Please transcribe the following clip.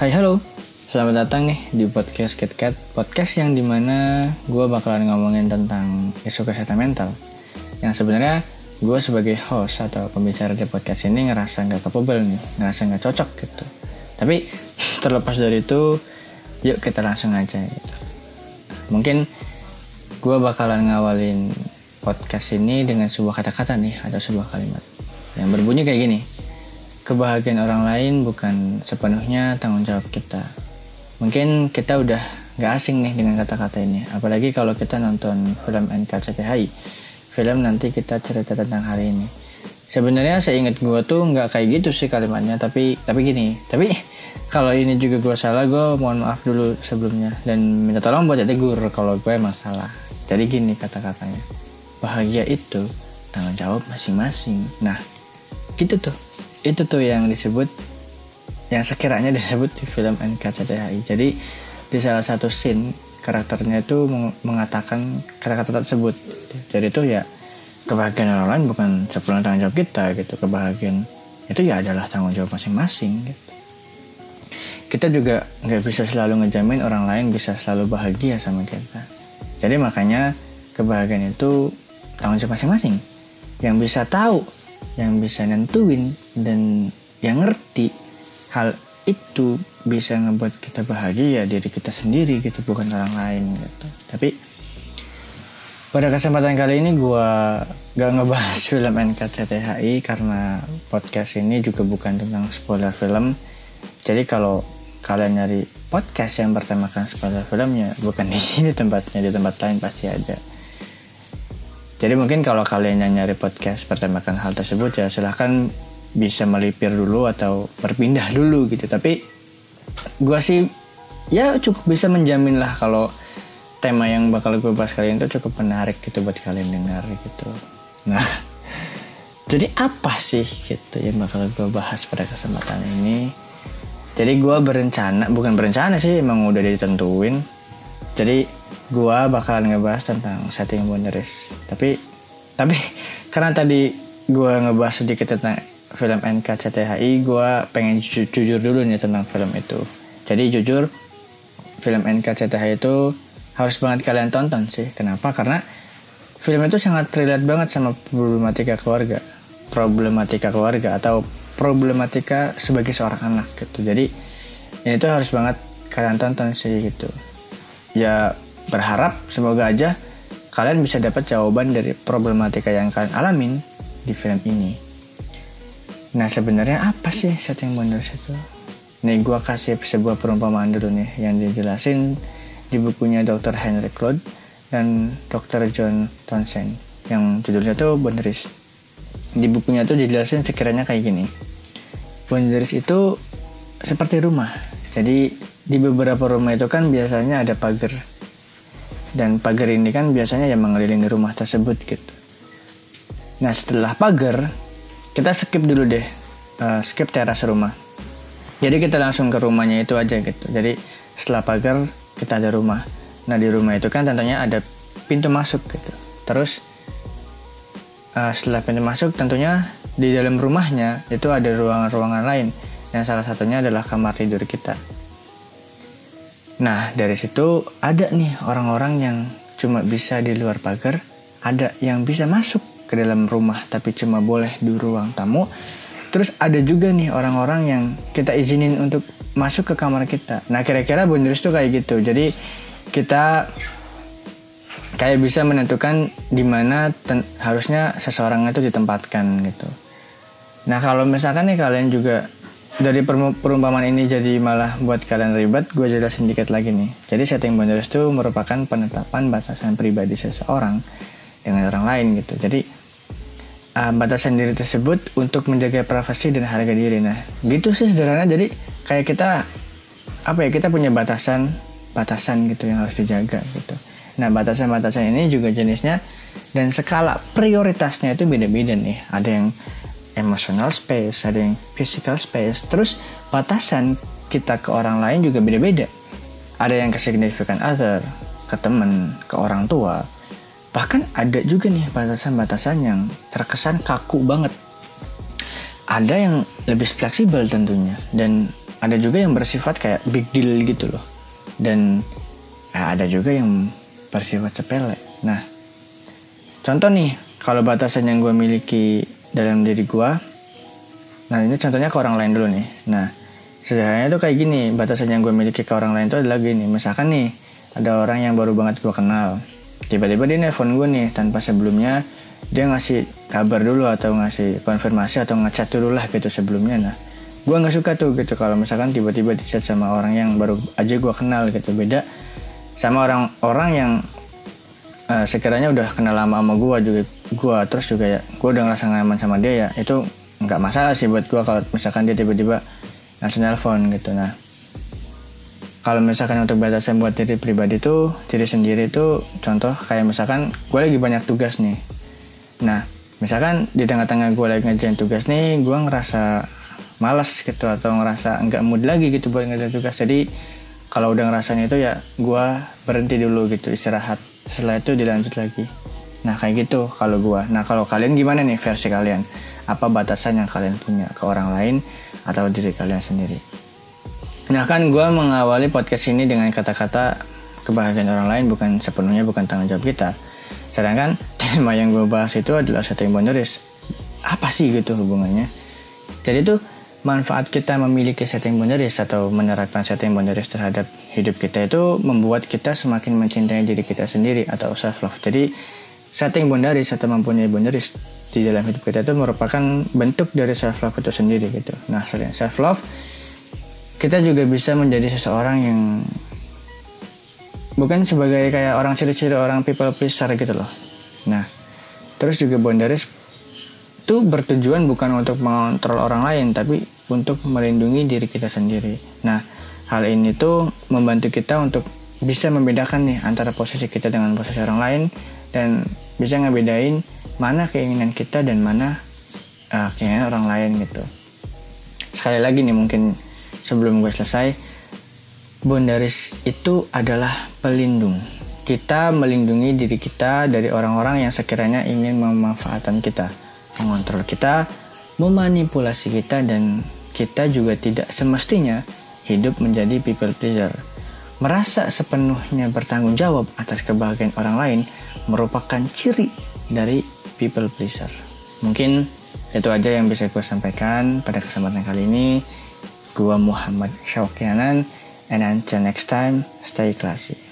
Hai halo, selamat datang nih di podcast KitKat Podcast yang di mana gue bakalan ngomongin tentang isu kesehatan mental. Yang sebenarnya gue sebagai host atau pembicara di podcast ini ngerasa nggak capable nih Ngerasa nggak cocok gitu. Tapi terlepas dari itu, yuk kita langsung aja gitu. Mungkin gue bakalan ngawalin podcast ini dengan sebuah kata-kata nih Atau sebuah kalimat Yang berbunyi kayak gini kebahagiaan orang lain bukan sepenuhnya tanggung jawab kita. Mungkin kita udah gak asing nih dengan kata-kata ini. Apalagi kalau kita nonton film NKCTHI. Film nanti kita cerita tentang hari ini. Sebenarnya saya ingat gue tuh nggak kayak gitu sih kalimatnya. Tapi tapi gini. Tapi kalau ini juga gue salah, gue mohon maaf dulu sebelumnya. Dan minta tolong buat tegur kalau gue emang salah. Jadi gini kata-katanya. Bahagia itu tanggung jawab masing-masing. Nah, gitu tuh. Itu tuh yang disebut yang sekiranya disebut di film NKCTHI jadi di salah satu scene karakternya itu mengatakan kata-kata tersebut. Jadi itu ya kebahagiaan orang lain bukan sepenuhnya tanggung jawab kita gitu. Kebahagiaan itu ya adalah tanggung jawab masing-masing gitu. Kita juga nggak bisa selalu ngejamin orang lain bisa selalu bahagia sama kita. Jadi makanya kebahagiaan itu tanggung jawab masing-masing. Yang bisa tahu yang bisa nentuin dan yang ngerti hal itu bisa ngebuat kita bahagia diri kita sendiri gitu bukan orang lain gitu. Tapi pada kesempatan kali ini gue gak ngebahas film NKCTHI karena podcast ini juga bukan tentang spoiler film. Jadi kalau kalian nyari podcast yang bertemakan spoiler filmnya bukan di sini tempatnya di tempat lain pasti ada jadi mungkin kalau kalian yang nyari podcast bertemakan hal tersebut ya silahkan bisa melipir dulu atau berpindah dulu gitu. Tapi gue sih ya cukup bisa menjamin lah kalau tema yang bakal gue bahas kali ini tuh cukup menarik gitu buat kalian dengar gitu. Nah, jadi apa sih gitu yang bakal gue bahas pada kesempatan ini? Jadi gue berencana, bukan berencana sih, emang udah ditentuin. Jadi gue bakalan ngebahas tentang setting boundaries. Tapi tapi karena tadi gue ngebahas sedikit tentang film NKCTHI gue pengen ju jujur dulu nih tentang film itu. Jadi jujur film NKCTHI itu harus banget kalian tonton sih. Kenapa? Karena film itu sangat relate banget sama problematika keluarga. Problematika keluarga atau problematika sebagai seorang anak gitu. Jadi ini tuh harus banget kalian tonton sih gitu ya berharap semoga aja kalian bisa dapat jawaban dari problematika yang kalian alamin di film ini. Nah sebenarnya apa sih setting boundaries itu? Nih gue kasih sebuah perumpamaan dulu nih yang dijelasin di bukunya Dr. Henry Cloud dan Dr. John Townsend yang judulnya tuh boundaries. Di bukunya tuh dijelasin sekiranya kayak gini. Boundaries itu seperti rumah. Jadi di beberapa rumah itu kan biasanya ada pagar dan pagar ini kan biasanya yang mengelilingi rumah tersebut gitu. Nah setelah pagar kita skip dulu deh, uh, skip teras rumah. Jadi kita langsung ke rumahnya itu aja gitu. Jadi setelah pagar kita ada rumah. Nah di rumah itu kan tentunya ada pintu masuk gitu. Terus uh, setelah pintu masuk tentunya di dalam rumahnya itu ada ruangan-ruangan lain. Yang salah satunya adalah kamar tidur kita. Nah, dari situ ada nih orang-orang yang cuma bisa di luar pagar, ada yang bisa masuk ke dalam rumah tapi cuma boleh di ruang tamu. Terus ada juga nih orang-orang yang kita izinin untuk masuk ke kamar kita. Nah, kira-kira bonus tuh kayak gitu. Jadi kita kayak bisa menentukan di mana harusnya seseorang itu ditempatkan gitu. Nah, kalau misalkan nih kalian juga dari perumpamaan ini jadi malah buat kalian ribet, gue jelasin dikit lagi nih. Jadi setting boundaries itu merupakan penetapan batasan pribadi seseorang dengan orang lain gitu. Jadi uh, batasan diri tersebut untuk menjaga privasi dan harga diri. Nah, gitu sih sederhana. Jadi kayak kita apa ya kita punya batasan batasan gitu yang harus dijaga gitu. Nah, batasan-batasan ini juga jenisnya dan skala prioritasnya itu beda-beda nih. Ada yang emotional space, ada yang physical space. Terus batasan kita ke orang lain juga beda-beda. Ada yang ke significant other, ke temen, ke orang tua. Bahkan ada juga nih batasan-batasan yang terkesan kaku banget. ada yang lebih fleksibel tentunya dan ada juga yang bersifat kayak big deal gitu loh dan ya ada juga yang bersifat sepele nah contoh nih kalau batasan yang gue miliki dalam diri gue nah ini contohnya ke orang lain dulu nih. Nah sederhananya tuh kayak gini batasan yang gue miliki ke orang lain itu adalah gini. Misalkan nih ada orang yang baru banget gue kenal. Tiba-tiba dia nelfon gue nih tanpa sebelumnya dia ngasih kabar dulu atau ngasih konfirmasi atau ngechat dulu lah gitu sebelumnya. Nah gue nggak suka tuh gitu. Kalau misalkan tiba-tiba di chat sama orang yang baru aja gue kenal gitu. Beda sama orang-orang yang uh, sekiranya udah kenal lama sama gue juga gue terus juga ya gue udah ngerasa nyaman sama dia ya itu nggak masalah sih buat gue kalau misalkan dia tiba-tiba langsung nelpon gitu. Nah kalau misalkan untuk batasan buat diri pribadi tuh diri sendiri tuh contoh kayak misalkan gue lagi banyak tugas nih. Nah misalkan di tengah-tengah gue lagi ngerjain tugas nih gue ngerasa malas gitu atau ngerasa nggak mood lagi gitu buat ngerjain tugas. Jadi kalau udah ngerasanya itu ya gue berhenti dulu gitu istirahat. Setelah itu dilanjut lagi nah kayak gitu kalau gue nah kalau kalian gimana nih versi kalian? Apa batasan yang kalian punya ke orang lain atau diri kalian sendiri? Nah kan gue mengawali podcast ini dengan kata-kata kebahagiaan orang lain bukan sepenuhnya bukan tanggung jawab kita. Sedangkan tema yang gue bahas itu adalah setting boundaries apa sih gitu hubungannya? Jadi tuh manfaat kita memiliki setting boundaries atau menerapkan setting boundaries terhadap hidup kita itu membuat kita semakin mencintai diri kita sendiri atau self love. Jadi setting boundaries atau mempunyai boundaries di dalam hidup kita itu merupakan bentuk dari self love itu sendiri gitu. Nah, self love kita juga bisa menjadi seseorang yang bukan sebagai kayak orang ciri-ciri orang people pleaser gitu loh. Nah, terus juga boundaries itu bertujuan bukan untuk mengontrol orang lain tapi untuk melindungi diri kita sendiri. Nah, hal ini tuh membantu kita untuk bisa membedakan nih antara posisi kita dengan posisi orang lain dan bisa ngebedain mana keinginan kita dan mana uh, keinginan orang lain gitu. Sekali lagi nih mungkin sebelum gue selesai, boundaries itu adalah pelindung. Kita melindungi diri kita dari orang-orang yang sekiranya ingin memanfaatkan kita mengontrol kita, memanipulasi kita dan kita juga tidak semestinya hidup menjadi people pleaser. Merasa sepenuhnya bertanggung jawab atas kebahagiaan orang lain merupakan ciri dari people pleaser. Mungkin itu aja yang bisa gue sampaikan pada kesempatan kali ini. Gua Muhammad Syaukianan and until next time, stay classy.